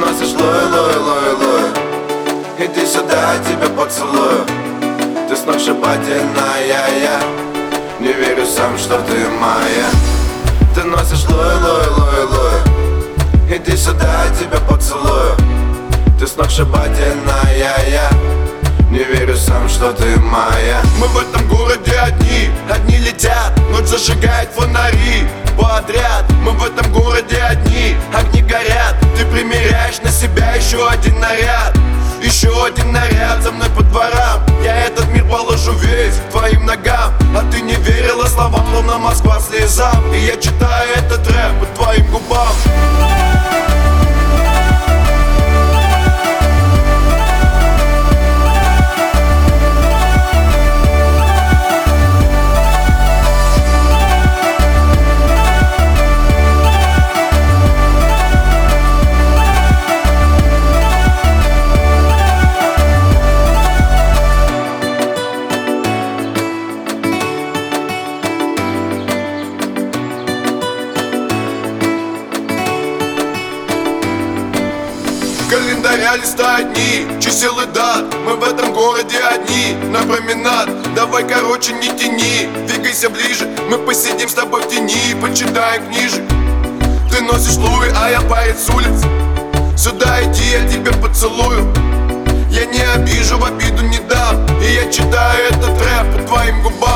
носишь лой, лой, лой, лой. Иди сюда, я тебя поцелую. Ты сногсшибательная я Не верю сам, что ты моя. Ты носишь лой, лой, лой, лой. Иди сюда, я тебя поцелую. Ты сногсшибательная я не верю сам, что ты моя. Мы в этом городе одни, одни летят Ночь зажигает фон еще один наряд еще один наряд за мной по дворам. Я этот мир положу весь к твоим ногам. А ты не верила словам, словно Москва слезам. И я читаю этот рэп по твоим губам календаря листают дни, чисел и дат Мы в этом городе одни, на променад Давай короче не тяни, двигайся ближе Мы посидим с тобой в тени, почитаем книжек. Ты носишь луи, а я парень с улиц. Сюда иди, я тебя поцелую. Я не обижу, в обиду не дам И я читаю этот рэп по твоим губам